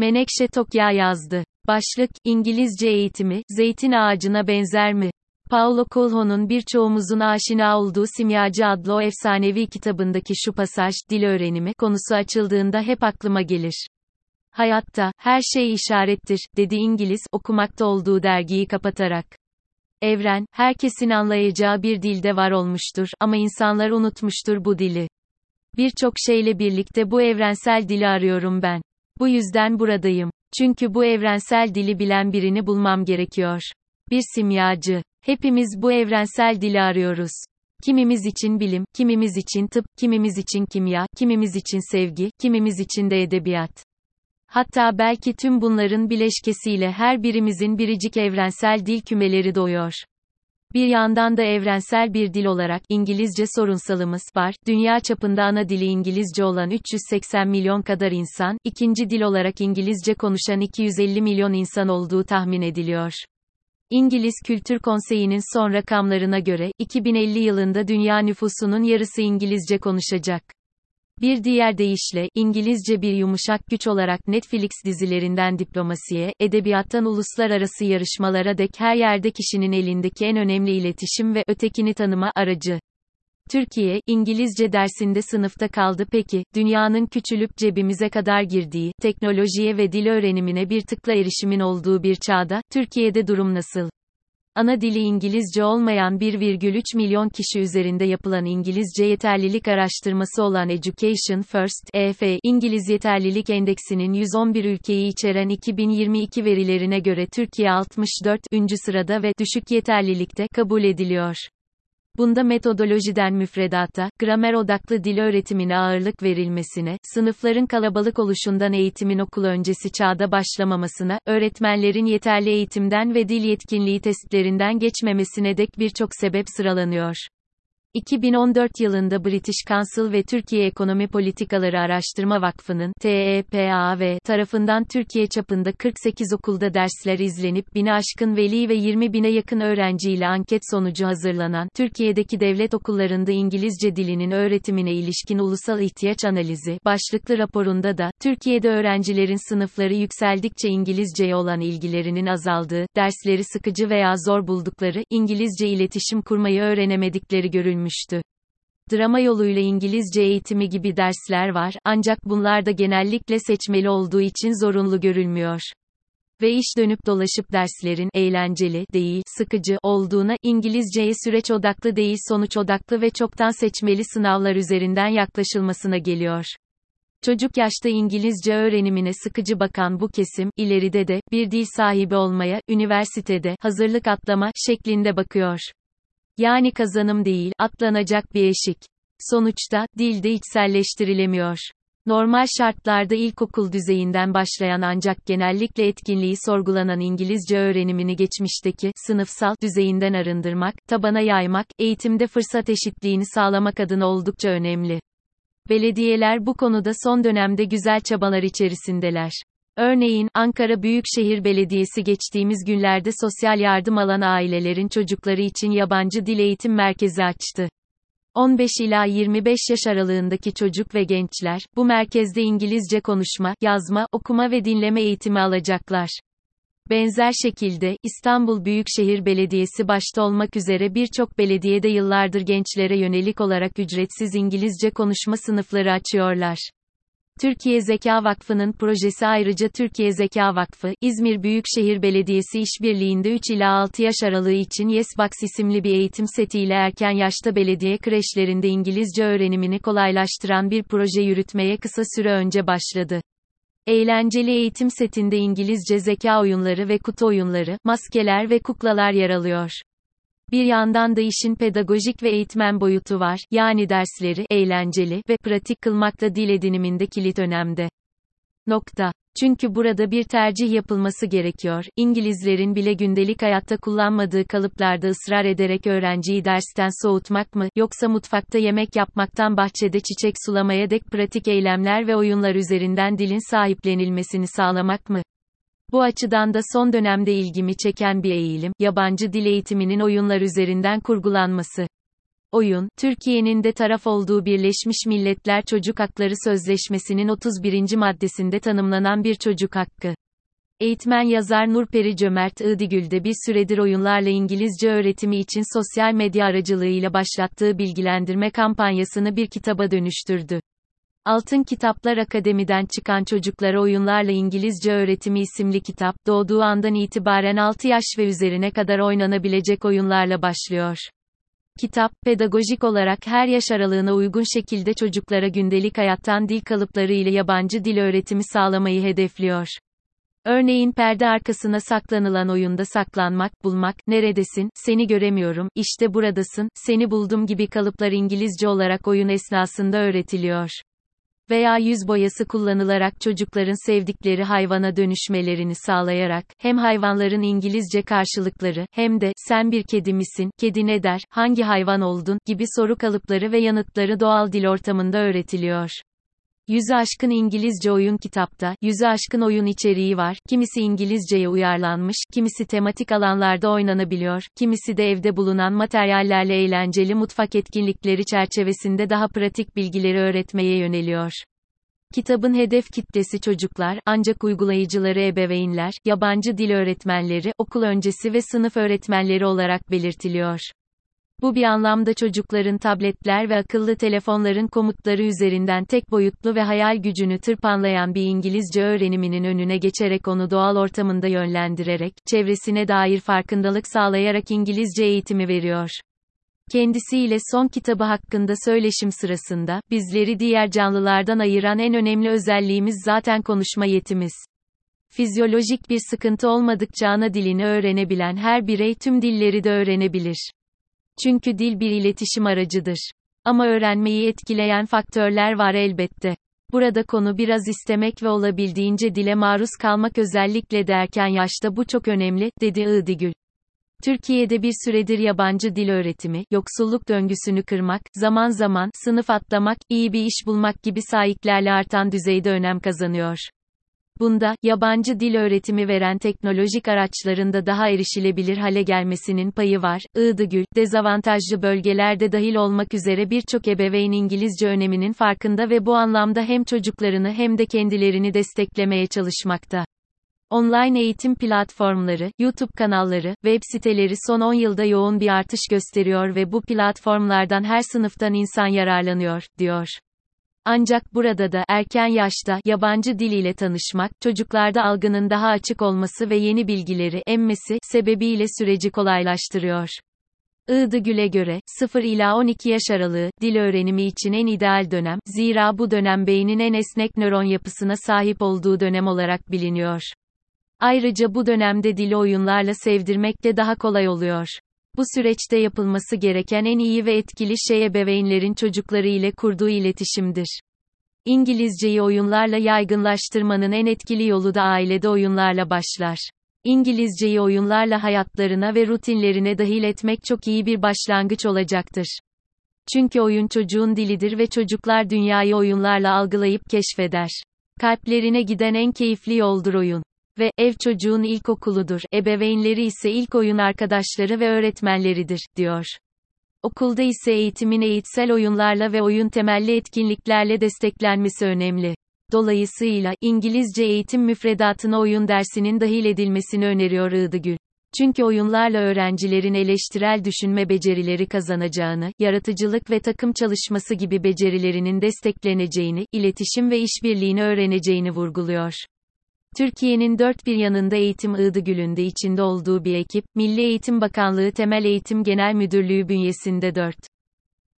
Menekşe Tokya yazdı. Başlık, İngilizce eğitimi, zeytin ağacına benzer mi? Paulo Coelho'nun birçoğumuzun aşina olduğu Simyacı adlı o efsanevi kitabındaki şu pasaj, dil öğrenimi konusu açıldığında hep aklıma gelir. Hayatta, her şey işarettir, dedi İngiliz, okumakta olduğu dergiyi kapatarak. Evren, herkesin anlayacağı bir dilde var olmuştur ama insanlar unutmuştur bu dili. Birçok şeyle birlikte bu evrensel dili arıyorum ben. Bu yüzden buradayım. Çünkü bu evrensel dili bilen birini bulmam gerekiyor. Bir simyacı. Hepimiz bu evrensel dili arıyoruz. Kimimiz için bilim, kimimiz için tıp, kimimiz için kimya, kimimiz için sevgi, kimimiz için de edebiyat. Hatta belki tüm bunların bileşkesiyle her birimizin biricik evrensel dil kümeleri doğuyor. Bir yandan da evrensel bir dil olarak İngilizce sorunsalımız var. Dünya çapında ana dili İngilizce olan 380 milyon kadar insan, ikinci dil olarak İngilizce konuşan 250 milyon insan olduğu tahmin ediliyor. İngiliz Kültür Konseyi'nin son rakamlarına göre, 2050 yılında dünya nüfusunun yarısı İngilizce konuşacak. Bir diğer deyişle, İngilizce bir yumuşak güç olarak Netflix dizilerinden diplomasiye, edebiyattan uluslararası yarışmalara dek her yerde kişinin elindeki en önemli iletişim ve ötekini tanıma aracı. Türkiye, İngilizce dersinde sınıfta kaldı peki, dünyanın küçülüp cebimize kadar girdiği, teknolojiye ve dil öğrenimine bir tıkla erişimin olduğu bir çağda, Türkiye'de durum nasıl? Ana dili İngilizce olmayan 1,3 milyon kişi üzerinde yapılan İngilizce yeterlilik araştırması olan Education First (EF) İngiliz Yeterlilik Endeksinin 111 ülkeyi içeren 2022 verilerine göre Türkiye 64. sırada ve düşük yeterlilikte kabul ediliyor. Bunda metodolojiden müfredata, gramer odaklı dil öğretimine ağırlık verilmesine, sınıfların kalabalık oluşundan eğitimin okul öncesi çağda başlamamasına, öğretmenlerin yeterli eğitimden ve dil yetkinliği testlerinden geçmemesine dek birçok sebep sıralanıyor. 2014 yılında British Council ve Türkiye Ekonomi Politikaları Araştırma Vakfı'nın TEPAV tarafından Türkiye çapında 48 okulda dersler izlenip bini aşkın veli ve 20 bine yakın öğrenciyle anket sonucu hazırlanan Türkiye'deki devlet okullarında İngilizce dilinin öğretimine ilişkin ulusal ihtiyaç analizi başlıklı raporunda da Türkiye'de öğrencilerin sınıfları yükseldikçe İngilizceye olan ilgilerinin azaldığı, dersleri sıkıcı veya zor buldukları, İngilizce iletişim kurmayı öğrenemedikleri görülmüştür görülmüştü. Drama yoluyla İngilizce eğitimi gibi dersler var, ancak bunlar da genellikle seçmeli olduğu için zorunlu görülmüyor. Ve iş dönüp dolaşıp derslerin eğlenceli değil, sıkıcı olduğuna, İngilizceye süreç odaklı değil sonuç odaklı ve çoktan seçmeli sınavlar üzerinden yaklaşılmasına geliyor. Çocuk yaşta İngilizce öğrenimine sıkıcı bakan bu kesim, ileride de, bir dil sahibi olmaya, üniversitede, hazırlık atlama, şeklinde bakıyor. Yani kazanım değil, atlanacak bir eşik. Sonuçta, dilde içselleştirilemiyor. Normal şartlarda ilkokul düzeyinden başlayan ancak genellikle etkinliği sorgulanan İngilizce öğrenimini geçmişteki sınıfsal düzeyinden arındırmak, tabana yaymak, eğitimde fırsat eşitliğini sağlamak adına oldukça önemli. Belediyeler bu konuda son dönemde güzel çabalar içerisindeler. Örneğin, Ankara Büyükşehir Belediyesi geçtiğimiz günlerde sosyal yardım alan ailelerin çocukları için yabancı dil eğitim merkezi açtı. 15 ila 25 yaş aralığındaki çocuk ve gençler, bu merkezde İngilizce konuşma, yazma, okuma ve dinleme eğitimi alacaklar. Benzer şekilde, İstanbul Büyükşehir Belediyesi başta olmak üzere birçok belediyede yıllardır gençlere yönelik olarak ücretsiz İngilizce konuşma sınıfları açıyorlar. Türkiye Zeka Vakfı'nın projesi ayrıca Türkiye Zeka Vakfı, İzmir Büyükşehir Belediyesi işbirliğinde 3 ila 6 yaş aralığı için YesBox isimli bir eğitim setiyle erken yaşta belediye kreşlerinde İngilizce öğrenimini kolaylaştıran bir proje yürütmeye kısa süre önce başladı. Eğlenceli eğitim setinde İngilizce zeka oyunları ve kutu oyunları, maskeler ve kuklalar yer alıyor. Bir yandan da işin pedagojik ve eğitmen boyutu var, yani dersleri eğlenceli ve pratik kılmakta dil ediniminde kilit önemde. Nokta. Çünkü burada bir tercih yapılması gerekiyor. İngilizlerin bile gündelik hayatta kullanmadığı kalıplarda ısrar ederek öğrenciyi dersten soğutmak mı, yoksa mutfakta yemek yapmaktan bahçede çiçek sulamaya dek pratik eylemler ve oyunlar üzerinden dilin sahiplenilmesini sağlamak mı? Bu açıdan da son dönemde ilgimi çeken bir eğilim, yabancı dil eğitiminin oyunlar üzerinden kurgulanması. Oyun, Türkiye'nin de taraf olduğu Birleşmiş Milletler Çocuk Hakları Sözleşmesi'nin 31. maddesinde tanımlanan bir çocuk hakkı. Eğitmen yazar Nurperi Cömert Iğdigül de bir süredir oyunlarla İngilizce öğretimi için sosyal medya aracılığıyla başlattığı bilgilendirme kampanyasını bir kitaba dönüştürdü. Altın Kitaplar Akademi'den çıkan Çocuklara Oyunlarla İngilizce Öğretimi isimli kitap, doğduğu andan itibaren 6 yaş ve üzerine kadar oynanabilecek oyunlarla başlıyor. Kitap, pedagojik olarak her yaş aralığına uygun şekilde çocuklara gündelik hayattan dil kalıpları ile yabancı dil öğretimi sağlamayı hedefliyor. Örneğin perde arkasına saklanılan oyunda saklanmak, bulmak, neredesin, seni göremiyorum, işte buradasın, seni buldum. gibi kalıplar İngilizce olarak oyun esnasında öğretiliyor veya yüz boyası kullanılarak çocukların sevdikleri hayvana dönüşmelerini sağlayarak, hem hayvanların İngilizce karşılıkları, hem de, sen bir kedi misin, kedi ne der, hangi hayvan oldun, gibi soru kalıpları ve yanıtları doğal dil ortamında öğretiliyor. Yüzü aşkın İngilizce oyun kitapta, yüzü aşkın oyun içeriği var, kimisi İngilizceye uyarlanmış, kimisi tematik alanlarda oynanabiliyor, kimisi de evde bulunan materyallerle eğlenceli mutfak etkinlikleri çerçevesinde daha pratik bilgileri öğretmeye yöneliyor. Kitabın hedef kitlesi çocuklar, ancak uygulayıcıları ebeveynler, yabancı dil öğretmenleri, okul öncesi ve sınıf öğretmenleri olarak belirtiliyor. Bu bir anlamda çocukların tabletler ve akıllı telefonların komutları üzerinden tek boyutlu ve hayal gücünü tırpanlayan bir İngilizce öğreniminin önüne geçerek onu doğal ortamında yönlendirerek, çevresine dair farkındalık sağlayarak İngilizce eğitimi veriyor. Kendisiyle son kitabı hakkında söyleşim sırasında, bizleri diğer canlılardan ayıran en önemli özelliğimiz zaten konuşma yetimiz. Fizyolojik bir sıkıntı olmadıkça ana dilini öğrenebilen her birey tüm dilleri de öğrenebilir. Çünkü dil bir iletişim aracıdır. Ama öğrenmeyi etkileyen faktörler var elbette. Burada konu biraz istemek ve olabildiğince dile maruz kalmak özellikle derken yaşta bu çok önemli, dedi Iğdigül. Türkiye'de bir süredir yabancı dil öğretimi, yoksulluk döngüsünü kırmak, zaman zaman, sınıf atlamak, iyi bir iş bulmak gibi sahiplerle artan düzeyde önem kazanıyor. Bunda, yabancı dil öğretimi veren teknolojik araçlarında daha erişilebilir hale gelmesinin payı var. Iğdıgül, dezavantajlı bölgelerde dahil olmak üzere birçok ebeveyn İngilizce öneminin farkında ve bu anlamda hem çocuklarını hem de kendilerini desteklemeye çalışmakta. Online eğitim platformları, YouTube kanalları, web siteleri son 10 yılda yoğun bir artış gösteriyor ve bu platformlardan her sınıftan insan yararlanıyor, diyor. Ancak burada da erken yaşta yabancı dil ile tanışmak, çocuklarda algının daha açık olması ve yeni bilgileri emmesi sebebiyle süreci kolaylaştırıyor. Iğdıgül'e göre, 0 ila 12 yaş aralığı, dil öğrenimi için en ideal dönem, zira bu dönem beynin en esnek nöron yapısına sahip olduğu dönem olarak biliniyor. Ayrıca bu dönemde dili oyunlarla sevdirmek de daha kolay oluyor. Bu süreçte yapılması gereken en iyi ve etkili şey ebeveynlerin çocukları ile kurduğu iletişimdir. İngilizceyi oyunlarla yaygınlaştırmanın en etkili yolu da ailede oyunlarla başlar. İngilizceyi oyunlarla hayatlarına ve rutinlerine dahil etmek çok iyi bir başlangıç olacaktır. Çünkü oyun çocuğun dilidir ve çocuklar dünyayı oyunlarla algılayıp keşfeder. Kalplerine giden en keyifli yoldur oyun ve ev çocuğun ilkokuludur. Ebeveynleri ise ilk oyun arkadaşları ve öğretmenleridir, diyor. Okulda ise eğitimin eğitsel oyunlarla ve oyun temelli etkinliklerle desteklenmesi önemli. Dolayısıyla, İngilizce eğitim müfredatına oyun dersinin dahil edilmesini öneriyor Iğdıgül. Çünkü oyunlarla öğrencilerin eleştirel düşünme becerileri kazanacağını, yaratıcılık ve takım çalışması gibi becerilerinin destekleneceğini, iletişim ve işbirliğini öğreneceğini vurguluyor. Türkiye'nin dört bir yanında eğitim Iğdıgül'ünde içinde olduğu bir ekip, Milli Eğitim Bakanlığı Temel Eğitim Genel Müdürlüğü bünyesinde 4.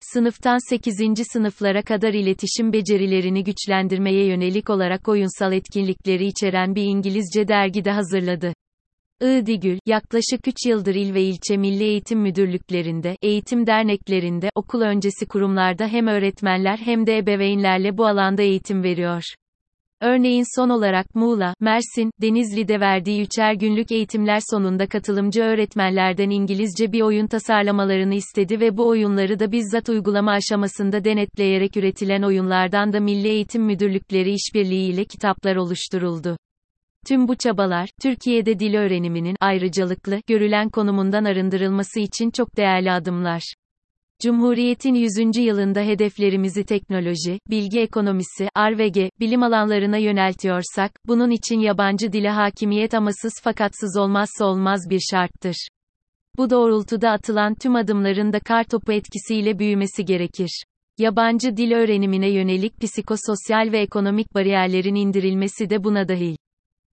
Sınıftan 8. sınıflara kadar iletişim becerilerini güçlendirmeye yönelik olarak oyunsal etkinlikleri içeren bir İngilizce dergide hazırladı. Iğdigül, yaklaşık 3 yıldır il ve ilçe milli eğitim müdürlüklerinde, eğitim derneklerinde, okul öncesi kurumlarda hem öğretmenler hem de ebeveynlerle bu alanda eğitim veriyor. Örneğin son olarak Muğla, Mersin, Denizli'de verdiği üçer günlük eğitimler sonunda katılımcı öğretmenlerden İngilizce bir oyun tasarlamalarını istedi ve bu oyunları da bizzat uygulama aşamasında denetleyerek üretilen oyunlardan da Milli Eğitim Müdürlükleri işbirliğiyle kitaplar oluşturuldu. Tüm bu çabalar, Türkiye'de dil öğreniminin ayrıcalıklı görülen konumundan arındırılması için çok değerli adımlar. Cumhuriyetin 100. yılında hedeflerimizi teknoloji, bilgi ekonomisi, Ar-Ge, bilim alanlarına yöneltiyorsak, bunun için yabancı dile hakimiyet amasız fakatsız olmazsa olmaz bir şarttır. Bu doğrultuda atılan tüm adımların da kartopu etkisiyle büyümesi gerekir. Yabancı dil öğrenimine yönelik psikososyal ve ekonomik bariyerlerin indirilmesi de buna dahil.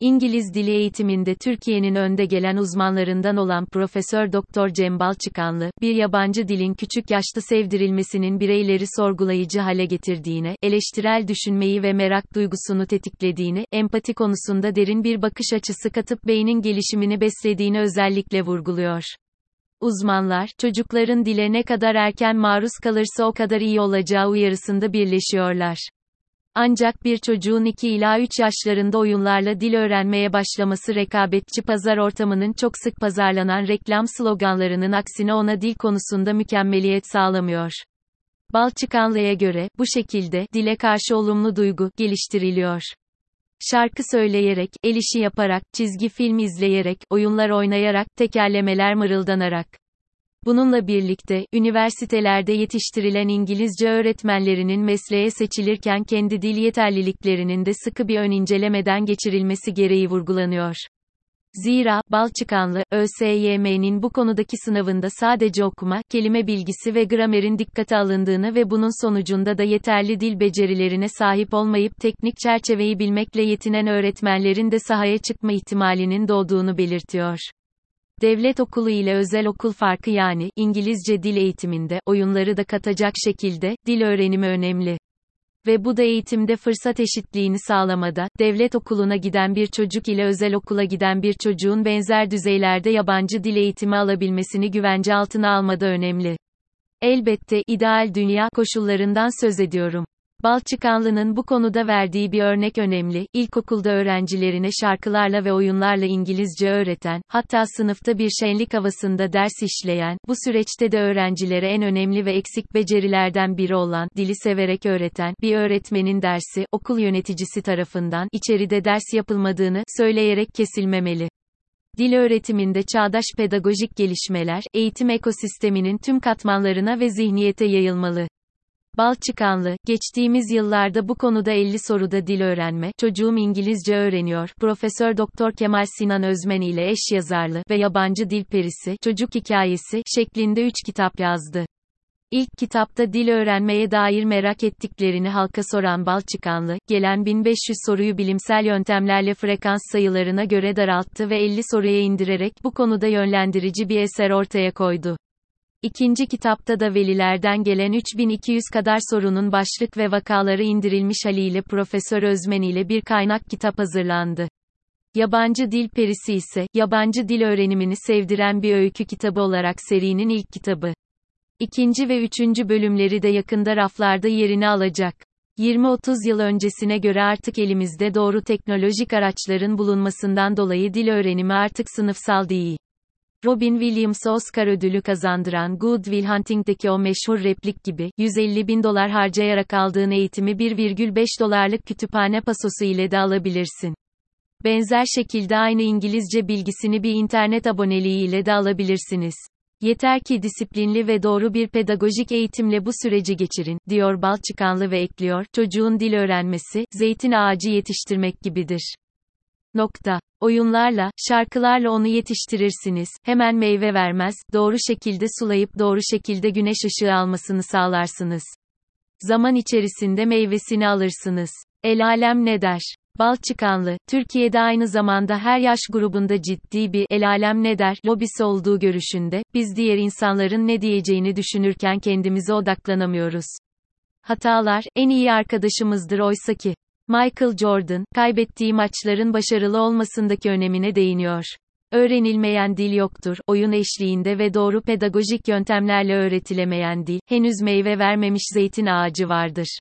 İngiliz dili eğitiminde Türkiye'nin önde gelen uzmanlarından olan Profesör Doktor Cem Balçıkanlı, bir yabancı dilin küçük yaşta sevdirilmesinin bireyleri sorgulayıcı hale getirdiğine, eleştirel düşünmeyi ve merak duygusunu tetiklediğini, empati konusunda derin bir bakış açısı katıp beynin gelişimini beslediğini özellikle vurguluyor. Uzmanlar, çocukların dile ne kadar erken maruz kalırsa o kadar iyi olacağı uyarısında birleşiyorlar. Ancak bir çocuğun 2 ila 3 yaşlarında oyunlarla dil öğrenmeye başlaması rekabetçi pazar ortamının çok sık pazarlanan reklam sloganlarının aksine ona dil konusunda mükemmeliyet sağlamıyor. Balçıkanlı'ya göre, bu şekilde, dile karşı olumlu duygu, geliştiriliyor. Şarkı söyleyerek, el işi yaparak, çizgi film izleyerek, oyunlar oynayarak, tekerlemeler mırıldanarak. Bununla birlikte, üniversitelerde yetiştirilen İngilizce öğretmenlerinin mesleğe seçilirken kendi dil yeterliliklerinin de sıkı bir ön incelemeden geçirilmesi gereği vurgulanıyor. Zira, Balçıkanlı, ÖSYM'nin bu konudaki sınavında sadece okuma, kelime bilgisi ve gramerin dikkate alındığını ve bunun sonucunda da yeterli dil becerilerine sahip olmayıp teknik çerçeveyi bilmekle yetinen öğretmenlerin de sahaya çıkma ihtimalinin doğduğunu belirtiyor. Devlet okulu ile özel okul farkı yani, İngilizce dil eğitiminde, oyunları da katacak şekilde, dil öğrenimi önemli. Ve bu da eğitimde fırsat eşitliğini sağlamada, devlet okuluna giden bir çocuk ile özel okula giden bir çocuğun benzer düzeylerde yabancı dil eğitimi alabilmesini güvence altına almada önemli. Elbette, ideal dünya koşullarından söz ediyorum. Balçıkanlı'nın bu konuda verdiği bir örnek önemli, İlkokulda öğrencilerine şarkılarla ve oyunlarla İngilizce öğreten, hatta sınıfta bir şenlik havasında ders işleyen, bu süreçte de öğrencilere en önemli ve eksik becerilerden biri olan, dili severek öğreten, bir öğretmenin dersi, okul yöneticisi tarafından, içeride ders yapılmadığını, söyleyerek kesilmemeli. Dil öğretiminde çağdaş pedagojik gelişmeler, eğitim ekosisteminin tüm katmanlarına ve zihniyete yayılmalı. Balçıkanlı, geçtiğimiz yıllarda bu konuda 50 soruda dil öğrenme, çocuğum İngilizce öğreniyor, Profesör Doktor Kemal Sinan Özmen ile eş yazarlı ve yabancı dil perisi, çocuk hikayesi, şeklinde 3 kitap yazdı. İlk kitapta dil öğrenmeye dair merak ettiklerini halka soran Balçıkanlı, gelen 1500 soruyu bilimsel yöntemlerle frekans sayılarına göre daralttı ve 50 soruya indirerek bu konuda yönlendirici bir eser ortaya koydu. İkinci kitapta da velilerden gelen 3200 kadar sorunun başlık ve vakaları indirilmiş haliyle Profesör Özmen ile bir kaynak kitap hazırlandı. Yabancı Dil Perisi ise, yabancı dil öğrenimini sevdiren bir öykü kitabı olarak serinin ilk kitabı. İkinci ve üçüncü bölümleri de yakında raflarda yerini alacak. 20-30 yıl öncesine göre artık elimizde doğru teknolojik araçların bulunmasından dolayı dil öğrenimi artık sınıfsal değil. Robin Williams'a Oscar ödülü kazandıran Good Will Hunting'deki o meşhur replik gibi, 150 bin dolar harcayarak aldığın eğitimi 1,5 dolarlık kütüphane pasosu ile de alabilirsin. Benzer şekilde aynı İngilizce bilgisini bir internet aboneliği ile de alabilirsiniz. Yeter ki disiplinli ve doğru bir pedagojik eğitimle bu süreci geçirin, diyor Balçıkanlı ve ekliyor, çocuğun dil öğrenmesi, zeytin ağacı yetiştirmek gibidir. Nokta. Oyunlarla, şarkılarla onu yetiştirirsiniz, hemen meyve vermez, doğru şekilde sulayıp doğru şekilde güneş ışığı almasını sağlarsınız. Zaman içerisinde meyvesini alırsınız. El alem ne der? Balçıkanlı, Türkiye'de aynı zamanda her yaş grubunda ciddi bir el alem ne der lobisi olduğu görüşünde, biz diğer insanların ne diyeceğini düşünürken kendimize odaklanamıyoruz. Hatalar, en iyi arkadaşımızdır oysa ki. Michael Jordan, kaybettiği maçların başarılı olmasındaki önemine değiniyor. Öğrenilmeyen dil yoktur, oyun eşliğinde ve doğru pedagojik yöntemlerle öğretilemeyen dil, henüz meyve vermemiş zeytin ağacı vardır.